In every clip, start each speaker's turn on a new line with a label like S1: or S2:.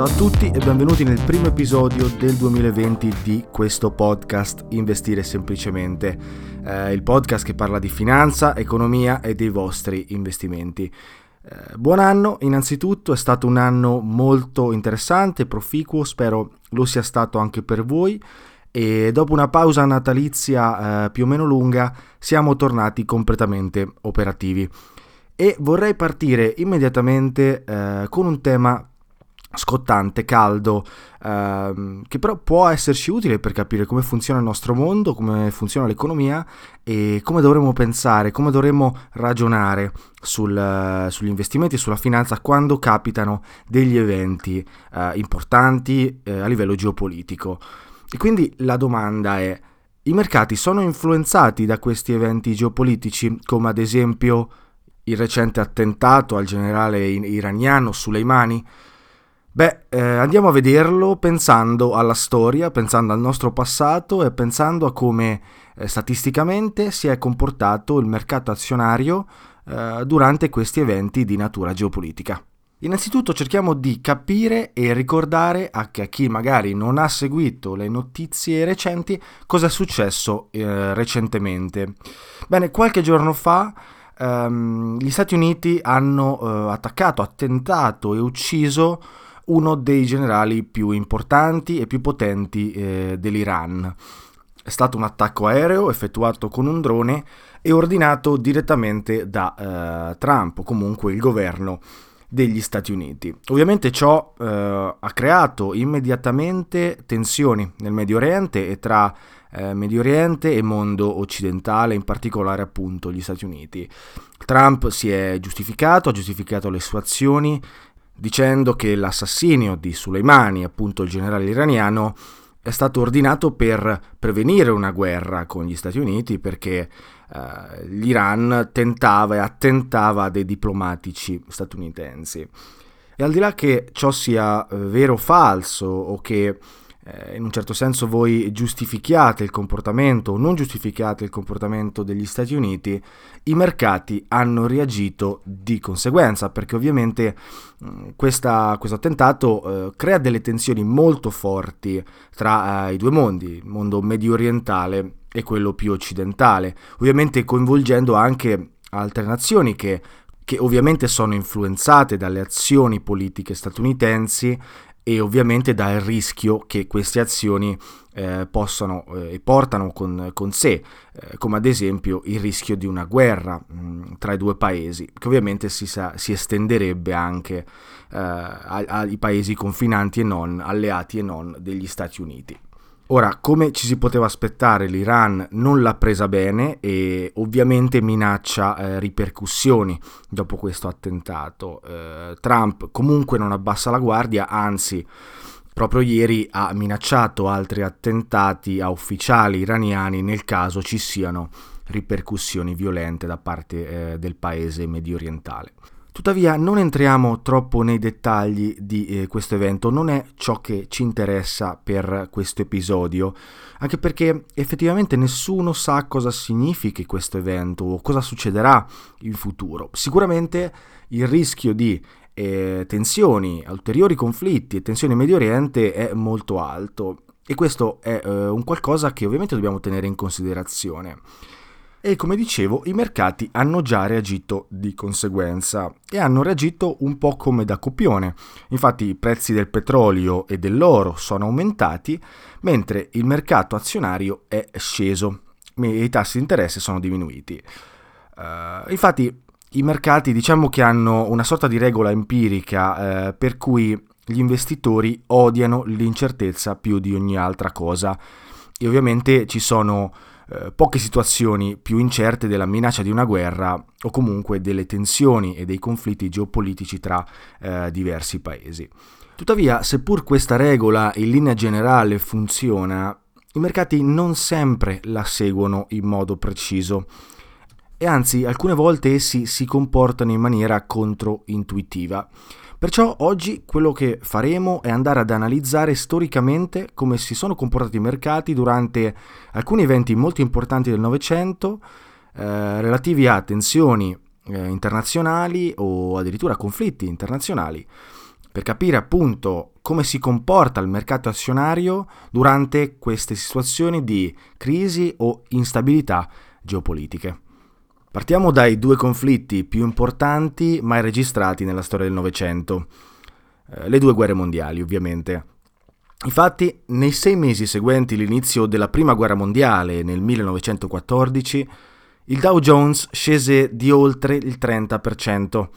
S1: Ciao a tutti e benvenuti nel primo episodio del 2020 di questo podcast Investire semplicemente, eh, il podcast che parla di finanza, economia e dei vostri investimenti. Eh, buon anno, innanzitutto è stato un anno molto interessante, proficuo, spero lo sia stato anche per voi e dopo una pausa natalizia eh, più o meno lunga siamo tornati completamente operativi. E vorrei partire immediatamente eh, con un tema scottante, caldo, ehm, che però può esserci utile per capire come funziona il nostro mondo, come funziona l'economia e come dovremmo pensare, come dovremmo ragionare sul, sugli investimenti e sulla finanza quando capitano degli eventi eh, importanti eh, a livello geopolitico. E quindi la domanda è, i mercati sono influenzati da questi eventi geopolitici, come ad esempio il recente attentato al generale iraniano Soleimani? Beh, eh, andiamo a vederlo pensando alla storia, pensando al nostro passato e pensando a come eh, statisticamente si è comportato il mercato azionario eh, durante questi eventi di natura geopolitica. Innanzitutto cerchiamo di capire e ricordare a chi magari non ha seguito le notizie recenti cosa è successo eh, recentemente. Bene, qualche giorno fa ehm, gli Stati Uniti hanno eh, attaccato, attentato e ucciso uno dei generali più importanti e più potenti eh, dell'Iran. È stato un attacco aereo effettuato con un drone e ordinato direttamente da eh, Trump, comunque il governo degli Stati Uniti. Ovviamente ciò eh, ha creato immediatamente tensioni nel Medio Oriente e tra eh, Medio Oriente e mondo occidentale, in particolare appunto gli Stati Uniti. Trump si è giustificato, ha giustificato le sue azioni dicendo che l'assassinio di Soleimani, appunto il generale iraniano, è stato ordinato per prevenire una guerra con gli Stati Uniti perché eh, l'Iran tentava e attentava dei diplomatici statunitensi. E al di là che ciò sia eh, vero o falso o che eh, in un certo senso voi giustifichiate il comportamento o non giustificate il comportamento degli Stati Uniti, i mercati hanno reagito di conseguenza, perché ovviamente mh, questa, questo attentato eh, crea delle tensioni molto forti tra eh, i due mondi, il mondo medio orientale e quello più occidentale, ovviamente coinvolgendo anche altre nazioni che che ovviamente sono influenzate dalle azioni politiche statunitensi e ovviamente dal rischio che queste azioni eh, possano e eh, portano con, con sé, eh, come ad esempio il rischio di una guerra mh, mm, tra i due paesi, che ovviamente si, sa, si estenderebbe anche eh, ai paesi confinanti e non, alleati e non degli Stati Uniti. Ora, come ci si poteva aspettare, l'Iran non l'ha presa bene e ovviamente minaccia eh, ripercussioni dopo questo attentato. Eh, Trump comunque non abbassa la guardia, anzi, proprio ieri ha minacciato altri attentati a ufficiali iraniani nel caso ci siano ripercussioni violente da parte eh, del paese medio orientale. Tuttavia non entriamo troppo nei dettagli di eh, questo evento, non è ciò che ci interessa per questo episodio, anche perché effettivamente nessuno sa cosa significhi questo evento o cosa succederà in futuro. Sicuramente il rischio di eh, tensioni, ulteriori conflitti e tensioni in Medio Oriente è molto alto e questo è eh, un qualcosa che ovviamente dobbiamo tenere in considerazione e come dicevo i mercati hanno già reagito di conseguenza e hanno reagito un po' come da copione. Infatti i prezzi del petrolio e dell'oro sono aumentati mentre il mercato azionario è sceso e i tassi di interesse sono diminuiti. Uh, infatti i mercati diciamo che hanno una sorta di regola empirica uh, per cui gli investitori odiano l'incertezza più di ogni altra cosa e ovviamente ci sono eh, poche situazioni più incerte della minaccia di una guerra o comunque delle tensioni e dei conflitti geopolitici tra eh, diversi paesi. Tuttavia, seppur questa regola in linea generale funziona, i mercati non sempre la seguono in modo preciso e anzi alcune volte essi si comportano in maniera controintuitiva. Perciò oggi quello che faremo è andare ad analizzare storicamente come si sono comportati i mercati durante alcuni eventi molto importanti del Novecento eh, relativi a tensioni eh, internazionali o addirittura conflitti internazionali per capire appunto come si comporta il mercato azionario durante queste situazioni di crisi o instabilità geopolitiche. Partiamo dai due conflitti più importanti mai registrati nella storia del Novecento, eh, le due guerre mondiali ovviamente. Infatti, nei sei mesi seguenti l'inizio della Prima Guerra Mondiale, nel 1914, il Dow Jones scese di oltre il 30%.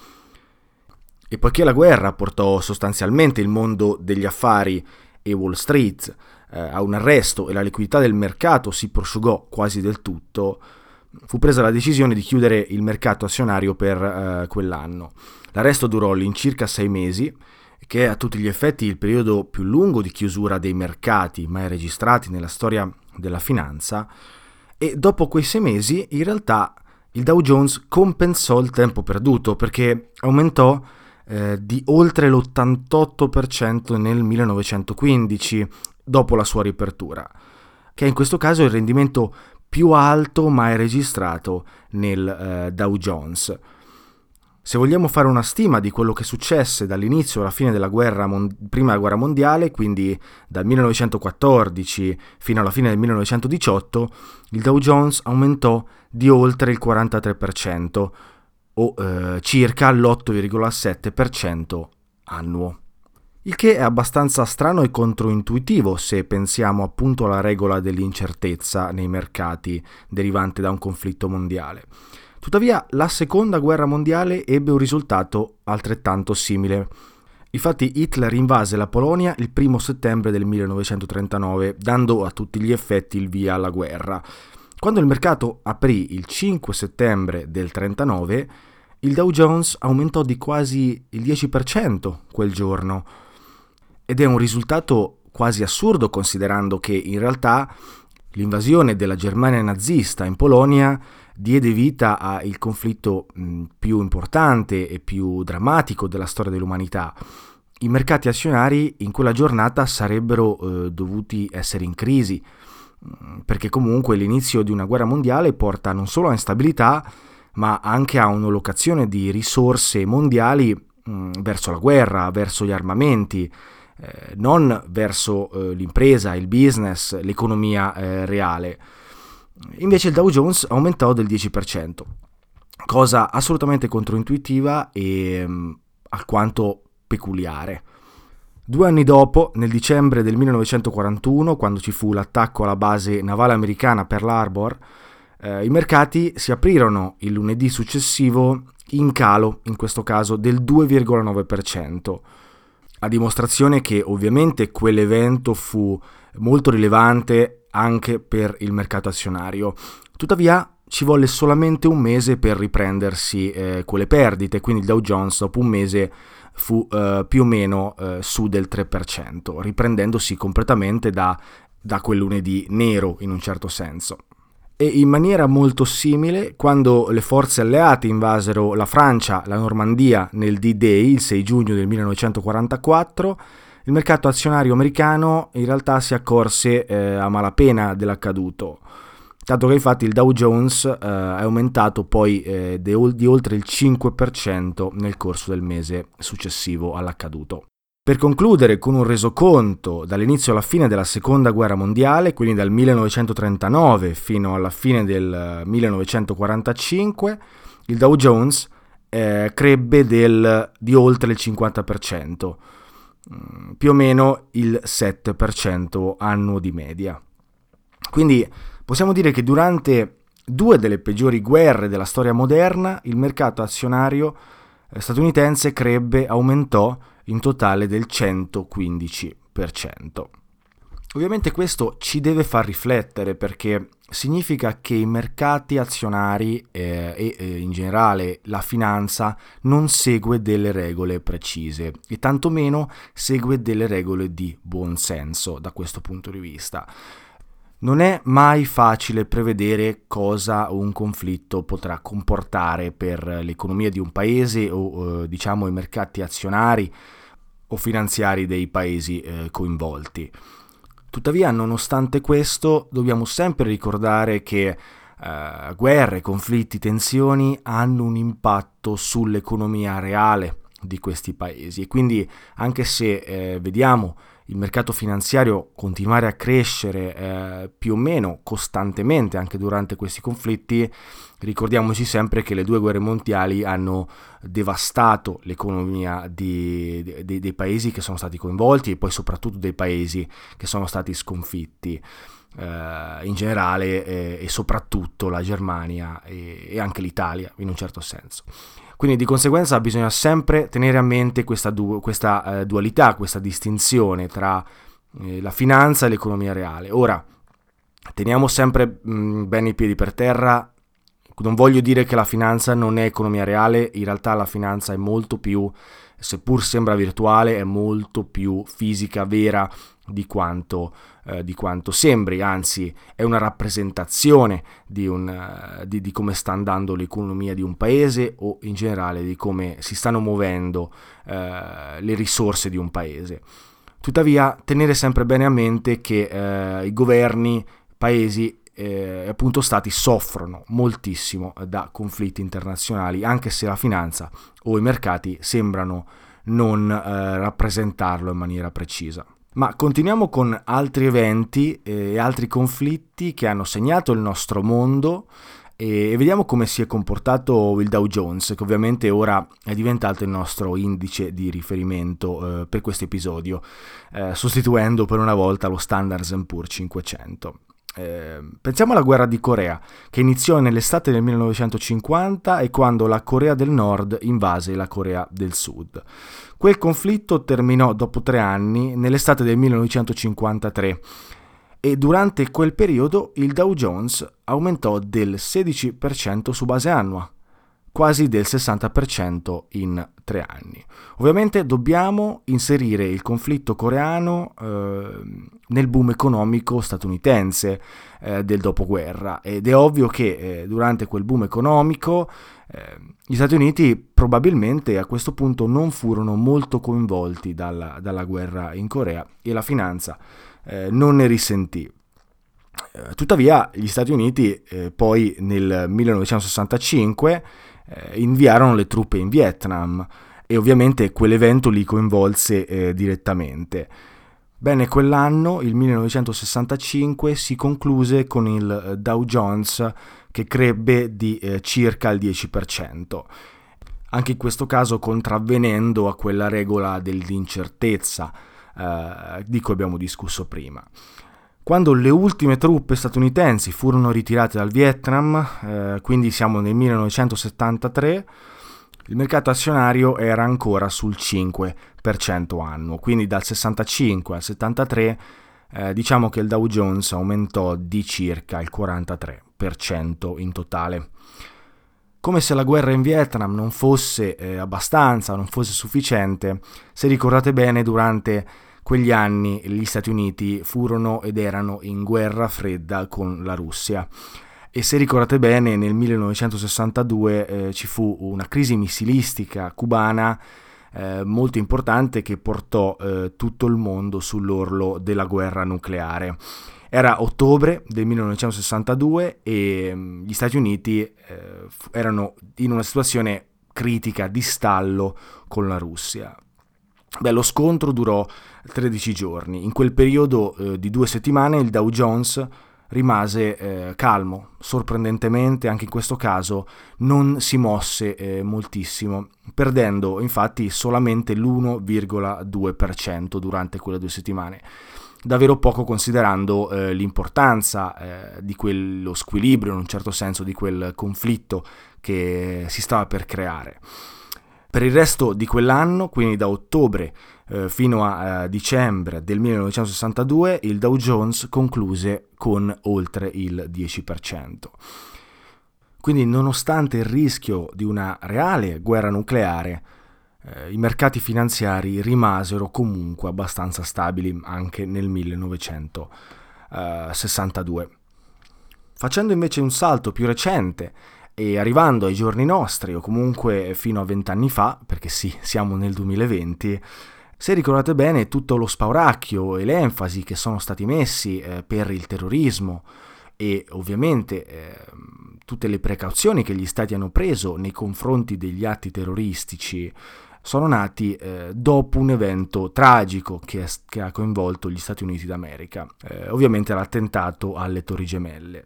S1: E poiché la guerra portò sostanzialmente il mondo degli affari e Wall Street eh, a un arresto e la liquidità del mercato si prosciugò quasi del tutto, fu presa la decisione di chiudere il mercato azionario per eh, quell'anno. L'arresto durò all'incirca sei mesi, che è a tutti gli effetti il periodo più lungo di chiusura dei mercati mai registrati nella storia della finanza, e dopo quei sei mesi in realtà il Dow Jones compensò il tempo perduto perché aumentò eh, di oltre l'88% nel 1915 dopo la sua riapertura, che in questo caso è il rendimento più alto mai registrato nel eh, Dow Jones. Se vogliamo fare una stima di quello che successe dall'inizio alla fine della guerra mon- prima guerra mondiale, quindi dal 1914 fino alla fine del 1918, il Dow Jones aumentò di oltre il 43%, o eh, circa l'8,7% annuo. Il che è abbastanza strano e controintuitivo se pensiamo appunto alla regola dell'incertezza nei mercati derivante da un conflitto mondiale. Tuttavia la seconda guerra mondiale ebbe un risultato altrettanto simile. Infatti Hitler invase la Polonia il 1 settembre del 1939, dando a tutti gli effetti il via alla guerra. Quando il mercato aprì il 5 settembre del 1939, il Dow Jones aumentò di quasi il 10% quel giorno, ed è un risultato quasi assurdo considerando che in realtà l'invasione della Germania nazista in Polonia diede vita al conflitto più importante e più drammatico della storia dell'umanità. i mercati azionari in quella giornata sarebbero eh, dovuti essere in crisi, perché comunque l'inizio di una guerra mondiale porta non solo a instabilità, ma anche a un'allocazione di risorse mondiali mh, verso la guerra, verso gli armamenti, eh, non verso eh, l'impresa, il business, l'economia eh, reale. Invece il Dow Jones aumentò del 10%, cosa assolutamente controintuitiva e mh, mm, alquanto peculiare. Due anni dopo, nel dicembre del 1941, quando ci fu l'attacco alla base navale americana Pearl Harbor, eh, i mercati si aprirono il lunedì successivo in calo, in questo caso del 2,9%, a dimostrazione che ovviamente quell'evento fu molto rilevante anche per il mercato azionario. Tuttavia ci volle solamente un mese per riprendersi eh, quelle perdite, quindi il Dow Jones dopo un mese fu eh, più o meno eh, su del 3%, riprendendosi completamente da, da quel lunedì nero in un certo senso. E in maniera molto simile, quando le forze alleate invasero la Francia, la Normandia nel D-Day, il 6 giugno del 1944, il mercato azionario americano in realtà si accorse eh, a malapena dell'accaduto tanto che infatti il Dow Jones eh, è aumentato poi eh, di, di oltre il 5% nel corso del mese successivo all'accaduto. Per concludere con un resoconto dall'inizio alla fine della seconda guerra mondiale, quindi dal 1939 fino alla fine del 1945, il Dow Jones eh, crebbe del, di oltre il 50%, mm, più o meno il 7% annuo di media. Quindi Possiamo dire che durante due delle peggiori guerre della storia moderna il mercato azionario eh, statunitense crebbe, aumentò in totale del 115%. Ovviamente questo ci deve far riflettere perché significa che i mercati azionari eh, e eh, in generale la finanza non segue delle regole precise e tantomeno segue delle regole di buon senso da questo punto di vista. Non è mai facile prevedere cosa un conflitto potrà comportare per l'economia di un paese o eh, diciamo i mercati azionari o finanziari dei paesi eh, coinvolti. Tuttavia, nonostante questo, dobbiamo sempre ricordare che eh, guerre, conflitti, tensioni hanno un impatto sull'economia reale di questi paesi e quindi anche se eh, vediamo il mercato finanziario continuare a crescere eh, più o meno costantemente anche durante questi conflitti, ricordiamoci sempre che le due guerre mondiali hanno devastato l'economia di, di, dei paesi che sono stati coinvolti e poi soprattutto dei paesi che sono stati sconfitti. Eh, in generale eh, e soprattutto la Germania e, e anche l'Italia in un certo senso. Quindi di conseguenza bisogna sempre tenere a mente questa, du- questa eh, dualità, questa distinzione tra eh, la finanza e l'economia reale. Ora, teniamo sempre mh, mm, bene i piedi per terra. Non voglio dire che la finanza non è economia reale, in realtà la finanza è molto più, seppur sembra virtuale, è molto più fisica, vera di quanto, eh, di quanto, sembri, anzi è una rappresentazione di, un, uh, di, di, come sta andando l'economia di un paese o in generale di come si stanno muovendo uh, le risorse di un paese. Tuttavia tenere sempre bene a mente che uh, i governi, paesi e appunto stati soffrono moltissimo da conflitti internazionali, anche se la finanza o i mercati sembrano non rappresentarlo in maniera precisa. Ma continuiamo con altri eventi e altri conflitti che hanno segnato il nostro mondo e vediamo come si è comportato il Dow Jones, che ovviamente ora è diventato il nostro indice di riferimento eh, per questo episodio, eh, sostituendo per una volta lo Standard Poor's 500. Eh, pensiamo alla guerra di Corea, che iniziò nell'estate del 1950 e quando la Corea del Nord invase la Corea del Sud. Quel conflitto terminò dopo tre anni, nell'estate del 1953, e durante quel periodo il Dow Jones aumentò del 16% su base annua, quasi del 60% in tre anni. Ovviamente dobbiamo inserire il conflitto coreano eh, nel boom economico statunitense eh, del dopoguerra ed è ovvio che eh, durante quel boom economico eh, gli Stati Uniti probabilmente a questo punto non furono molto coinvolti dalla, dalla guerra in Corea e la finanza eh, non ne risentì. Eh, tuttavia gli Stati Uniti poi nel 1965 eh, inviarono le truppe in Vietnam e ovviamente quell'evento li coinvolse eh, direttamente. Bene, quell'anno, il 1965, si concluse con il eh, Dow Jones che crebbe di eh, circa il 10%, anche in questo caso contravvenendo a quella regola dell'incertezza eh, di cui abbiamo discusso prima. Quando le ultime truppe statunitensi furono ritirate dal Vietnam, eh, quindi siamo nel 1973, il mercato azionario era ancora sul 5% annuo, quindi dal 65 al 73 eh, diciamo che il Dow Jones aumentò di circa il 43% in totale. Come se la guerra in Vietnam non fosse eh, abbastanza, non fosse sufficiente, se ricordate bene durante quegli anni gli Stati Uniti furono ed erano in guerra fredda con la Russia. E se ricordate bene, nel 1962 eh, ci fu una crisi missilistica cubana eh, molto importante che portò eh, tutto il mondo sull'orlo della guerra nucleare. Era ottobre del 1962 e mm, gli Stati Uniti eh, erano in una situazione critica di stallo con la Russia. Beh, lo scontro durò 13 giorni. In quel periodo eh, di due settimane il Dow Jones rimase eh, calmo, sorprendentemente anche in questo caso non si mosse eh, moltissimo, perdendo infatti solamente l'1,2% durante quelle due settimane. Davvero poco considerando eh, l'importanza eh, di quello squilibrio, in un certo senso, di quel conflitto che si stava per creare. Per il resto di quell'anno, quindi da ottobre eh, fino a eh, dicembre del 1962, il Dow Jones concluse con oltre il 10%. Quindi nonostante il rischio di una reale guerra nucleare, eh, i mercati finanziari rimasero comunque abbastanza stabili anche nel 1962. Facendo invece un salto più recente e arrivando ai giorni nostri, o comunque fino a vent'anni fa, perché sì, siamo nel 2020, se ricordate bene tutto lo spauracchio e l'enfasi che sono stati messi eh, per il terrorismo e ovviamente eh, tutte le precauzioni che gli stati hanno preso nei confronti degli atti terroristici sono nati eh, dopo un evento tragico che, che, ha coinvolto gli Stati Uniti d'America, eh, ovviamente l'attentato alle Torri Gemelle.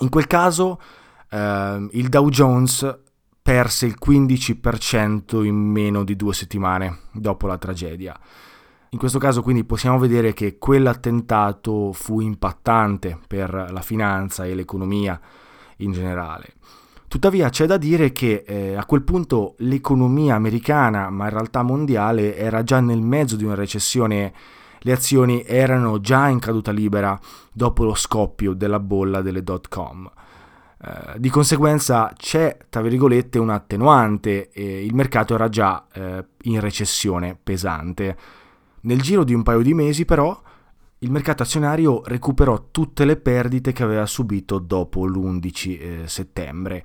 S1: In quel caso eh, il Dow Jones perse il 15% in meno di due settimane dopo la tragedia. In questo caso quindi possiamo vedere che quell'attentato fu impattante per la finanza e l'economia in generale. Tuttavia c'è da dire che eh, a quel punto l'economia americana, ma in realtà mondiale, era già nel mezzo di una recessione, le azioni erano già in caduta libera dopo lo scoppio della bolla delle dot com. Eh, di conseguenza c'è, tra virgolette, un attenuante e il mercato era già eh, in recessione pesante. Nel giro di un paio di mesi però il mercato azionario recuperò tutte le perdite che aveva subito dopo l'11 eh, settembre.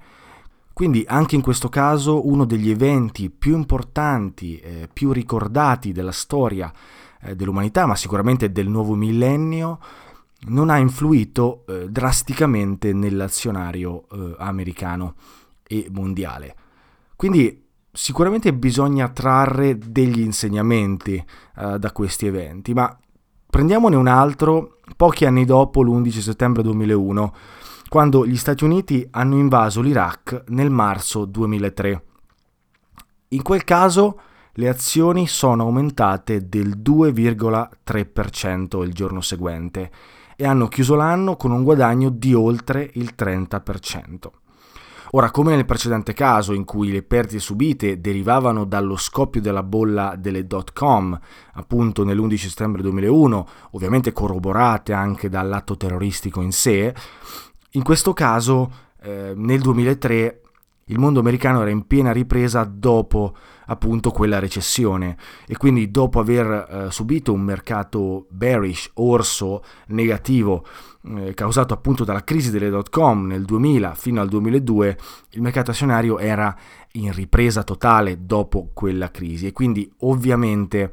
S1: Quindi anche in questo caso uno degli eventi più importanti, eh, più ricordati della storia dell'umanità, ma sicuramente del nuovo millennio, non ha influito eh, drasticamente nell'azionario eh, americano e mondiale. Quindi sicuramente bisogna trarre degli insegnamenti eh, da questi eventi, ma prendiamone un altro pochi anni dopo l'11 settembre 2001, quando gli Stati Uniti hanno invaso l'Iraq nel marzo 2003. In quel caso le azioni sono aumentate del 2,3% il giorno seguente e hanno chiuso l'anno con un guadagno di oltre il 30%. Ora, come nel precedente caso in cui le perdite subite derivavano dallo scoppio della bolla delle dot com, appunto nell'11 settembre 2001, ovviamente corroborate anche dall'atto terroristico in sé, in questo caso eh, nel 2003 il mondo americano era in piena ripresa dopo appunto quella recessione. E quindi dopo aver eh, subito un mercato bearish, orso, negativo, eh, causato appunto dalla crisi delle dot com nel 2000 fino al 2002, il mercato azionario era in ripresa totale dopo quella crisi. E quindi ovviamente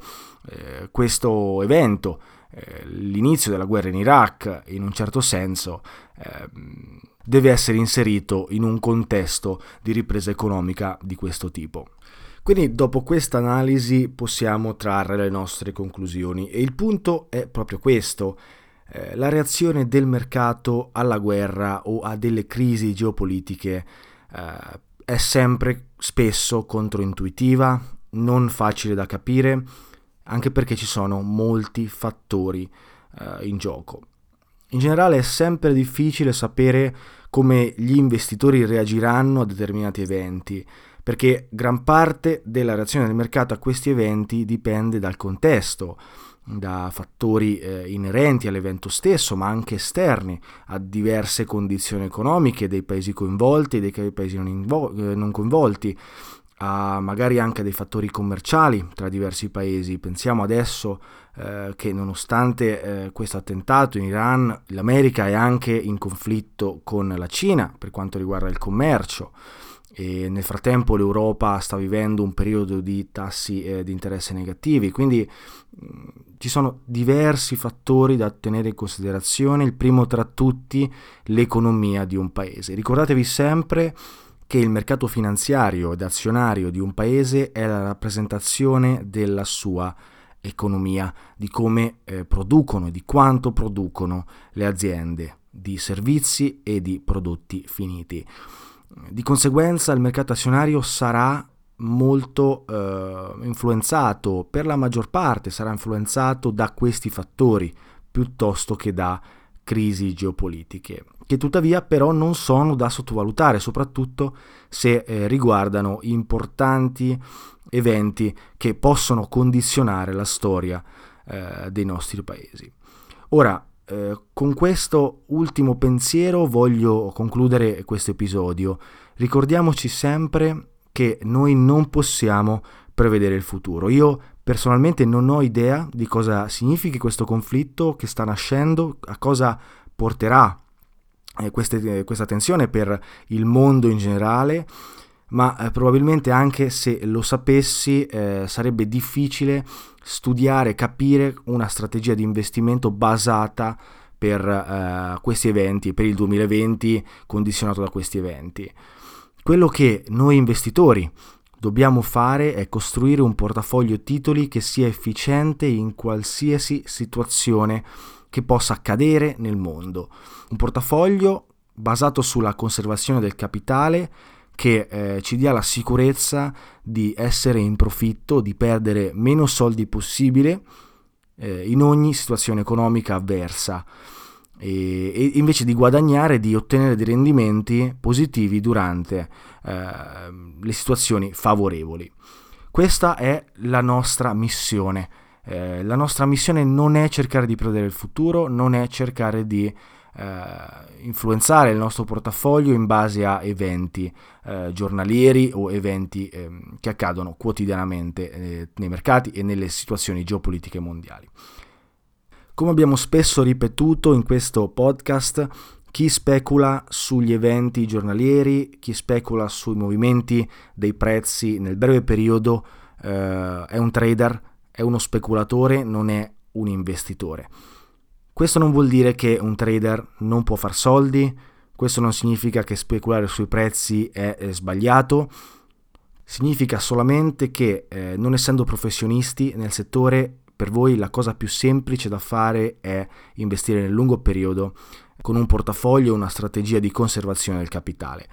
S1: eh, questo evento, eh, l'inizio della guerra in Iraq in un certo senso, ehm, deve essere inserito in un contesto di ripresa economica di questo tipo. Quindi dopo questa analisi possiamo trarre le nostre conclusioni e il punto è proprio questo. Eh, la reazione del mercato alla guerra o a delle crisi geopolitiche eh, è sempre spesso controintuitiva, non facile da capire, anche perché ci sono molti fattori eh, in gioco. In generale è sempre difficile sapere come gli investitori reagiranno a determinati eventi, perché gran parte della reazione del mercato a questi eventi dipende dal contesto, da fattori eh, inerenti all'evento stesso, ma anche esterni, a diverse condizioni economiche dei paesi coinvolti e dei paesi non, invo- eh, non coinvolti, a magari anche dei fattori commerciali tra diversi paesi. Pensiamo adesso eh, che nonostante eh, questo attentato in Iran, l'America è anche in conflitto con la Cina per quanto riguarda il commercio e nel frattempo l'Europa sta vivendo un periodo di tassi eh, di interesse negativi, quindi mh, mm, ci sono diversi fattori da tenere in considerazione, il primo tra tutti l'economia di un paese. Ricordatevi sempre che il mercato finanziario ed azionario di un paese è la rappresentazione della sua economia, di come eh, producono e di quanto producono le aziende di servizi e di prodotti finiti. Di conseguenza il mercato azionario sarà molto eh, influenzato, per la maggior parte sarà influenzato da questi fattori piuttosto che da crisi geopolitiche, che tuttavia però non sono da sottovalutare, soprattutto se eh, riguardano importanti eventi che possono condizionare la storia eh, dei nostri paesi. Ora, eh, con questo ultimo pensiero voglio concludere questo episodio. Ricordiamoci sempre che noi non possiamo prevedere il futuro. Io personalmente non ho idea di cosa significhi questo conflitto che sta nascendo, a cosa porterà queste, questa tensione per il mondo in generale ma eh, probabilmente anche se lo sapessi eh, sarebbe difficile studiare, capire una strategia di investimento basata per eh, questi eventi, per il 2020 condizionato da questi eventi. Quello che noi investitori dobbiamo fare è costruire un portafoglio titoli che sia efficiente in qualsiasi situazione che possa accadere nel mondo. Un portafoglio basato sulla conservazione del capitale che eh, ci dia la sicurezza di essere in profitto, di perdere meno soldi possibile eh, in ogni situazione economica avversa e, e, invece di guadagnare di ottenere dei rendimenti positivi durante eh, le situazioni favorevoli. Questa è la nostra missione. Eh, la nostra missione non è cercare di prevedere il futuro, non è cercare di eh, influenzare il nostro portafoglio in base a eventi eh, giornalieri o eventi eh, che accadono quotidianamente eh, nei mercati e nelle situazioni geopolitiche mondiali. Come abbiamo spesso ripetuto in questo podcast, chi specula sugli eventi giornalieri, chi specula sui movimenti dei prezzi nel breve periodo eh, è un trader, è uno speculatore, non è un investitore. Questo non vuol dire che un trader non può far soldi, questo non significa che speculare sui prezzi è, è sbagliato, significa solamente che eh, non essendo professionisti nel settore, per voi la cosa più semplice da fare è investire nel lungo periodo con un portafoglio e una strategia di conservazione del capitale.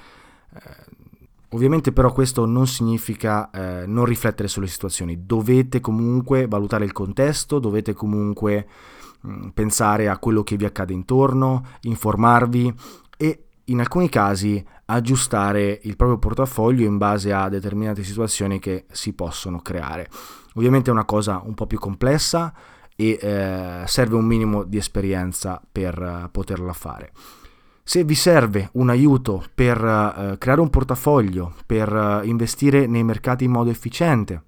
S1: Eh, ovviamente però questo non significa eh, non riflettere sulle situazioni, dovete comunque valutare il contesto, dovete comunque Mm, pensare a quello che vi accade intorno, informarvi e in alcuni casi aggiustare il proprio portafoglio in base a determinate situazioni che si possono creare. Ovviamente è una cosa un po' più complessa e eh, serve un minimo di esperienza per uh, poterla fare. Se vi serve un aiuto per uh, creare un portafoglio, per uh, investire nei mercati in modo efficiente,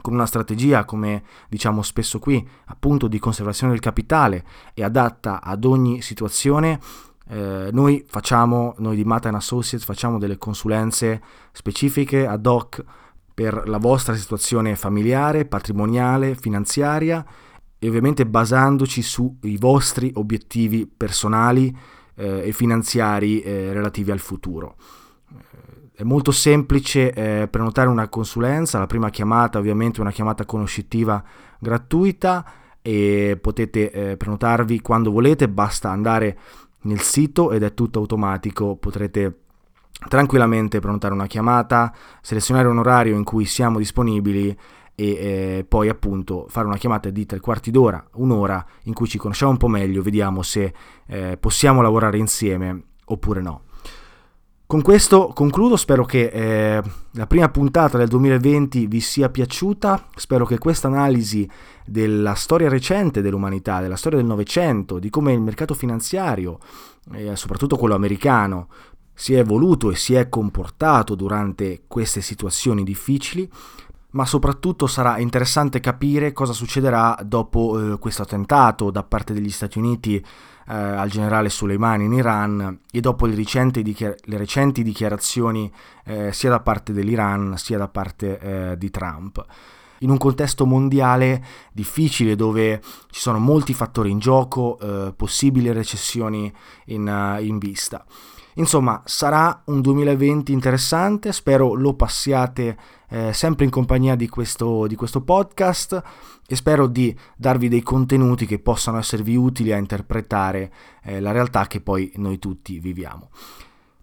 S1: con una strategia, come diciamo spesso qui, appunto di conservazione del capitale e adatta ad ogni situazione, eh, noi facciamo, noi di Mata Associates facciamo delle consulenze specifiche ad hoc per la vostra situazione familiare, patrimoniale, finanziaria e ovviamente basandoci sui vostri obiettivi personali eh, e finanziari eh, relativi al futuro. Eh, è molto semplice eh, prenotare una consulenza, la prima chiamata ovviamente una chiamata conoscitiva gratuita e potete prenotarvi quando volete, basta andare nel sito ed è tutto automatico, potrete tranquillamente prenotare una chiamata, selezionare un orario in cui siamo disponibili e eh, poi appunto fare una chiamata di tre quarti d'ora, un'ora in cui ci conosciamo un po' meglio, vediamo se eh, possiamo lavorare insieme oppure no. Con questo concludo, spero che eh, la prima puntata del 2020 vi sia piaciuta, spero che questa analisi della storia recente dell'umanità, della storia del Novecento, di come il mercato finanziario, eh, soprattutto quello americano, si è evoluto e si è comportato durante queste situazioni difficili, ma soprattutto sarà interessante capire cosa succederà dopo eh, questo attentato da parte degli Stati Uniti eh, al generale Soleimani in Iran e dopo le recenti, dichiar- le recenti dichiarazioni eh, sia da parte dell'Iran sia da parte eh, di Trump. In un contesto mondiale difficile dove ci sono molti fattori in gioco, eh, possibili recessioni in, uh, in vista. Insomma, sarà un 2020 interessante, spero lo passiate eh, sempre in compagnia di questo, di questo podcast e spero di darvi dei contenuti che possano esservi utili a interpretare eh, la realtà che poi noi tutti viviamo.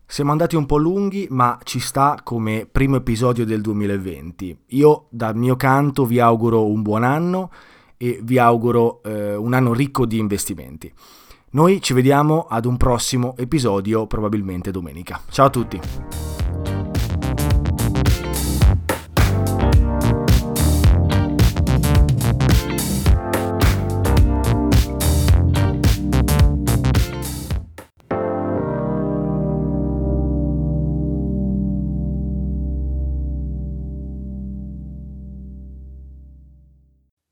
S1: Siamo andati un po' lunghi, ma ci sta come primo episodio del 2020. Io dal mio canto vi auguro un buon anno e vi auguro eh, un anno ricco di investimenti. Noi ci vediamo ad un prossimo episodio, probabilmente domenica. Ciao a tutti!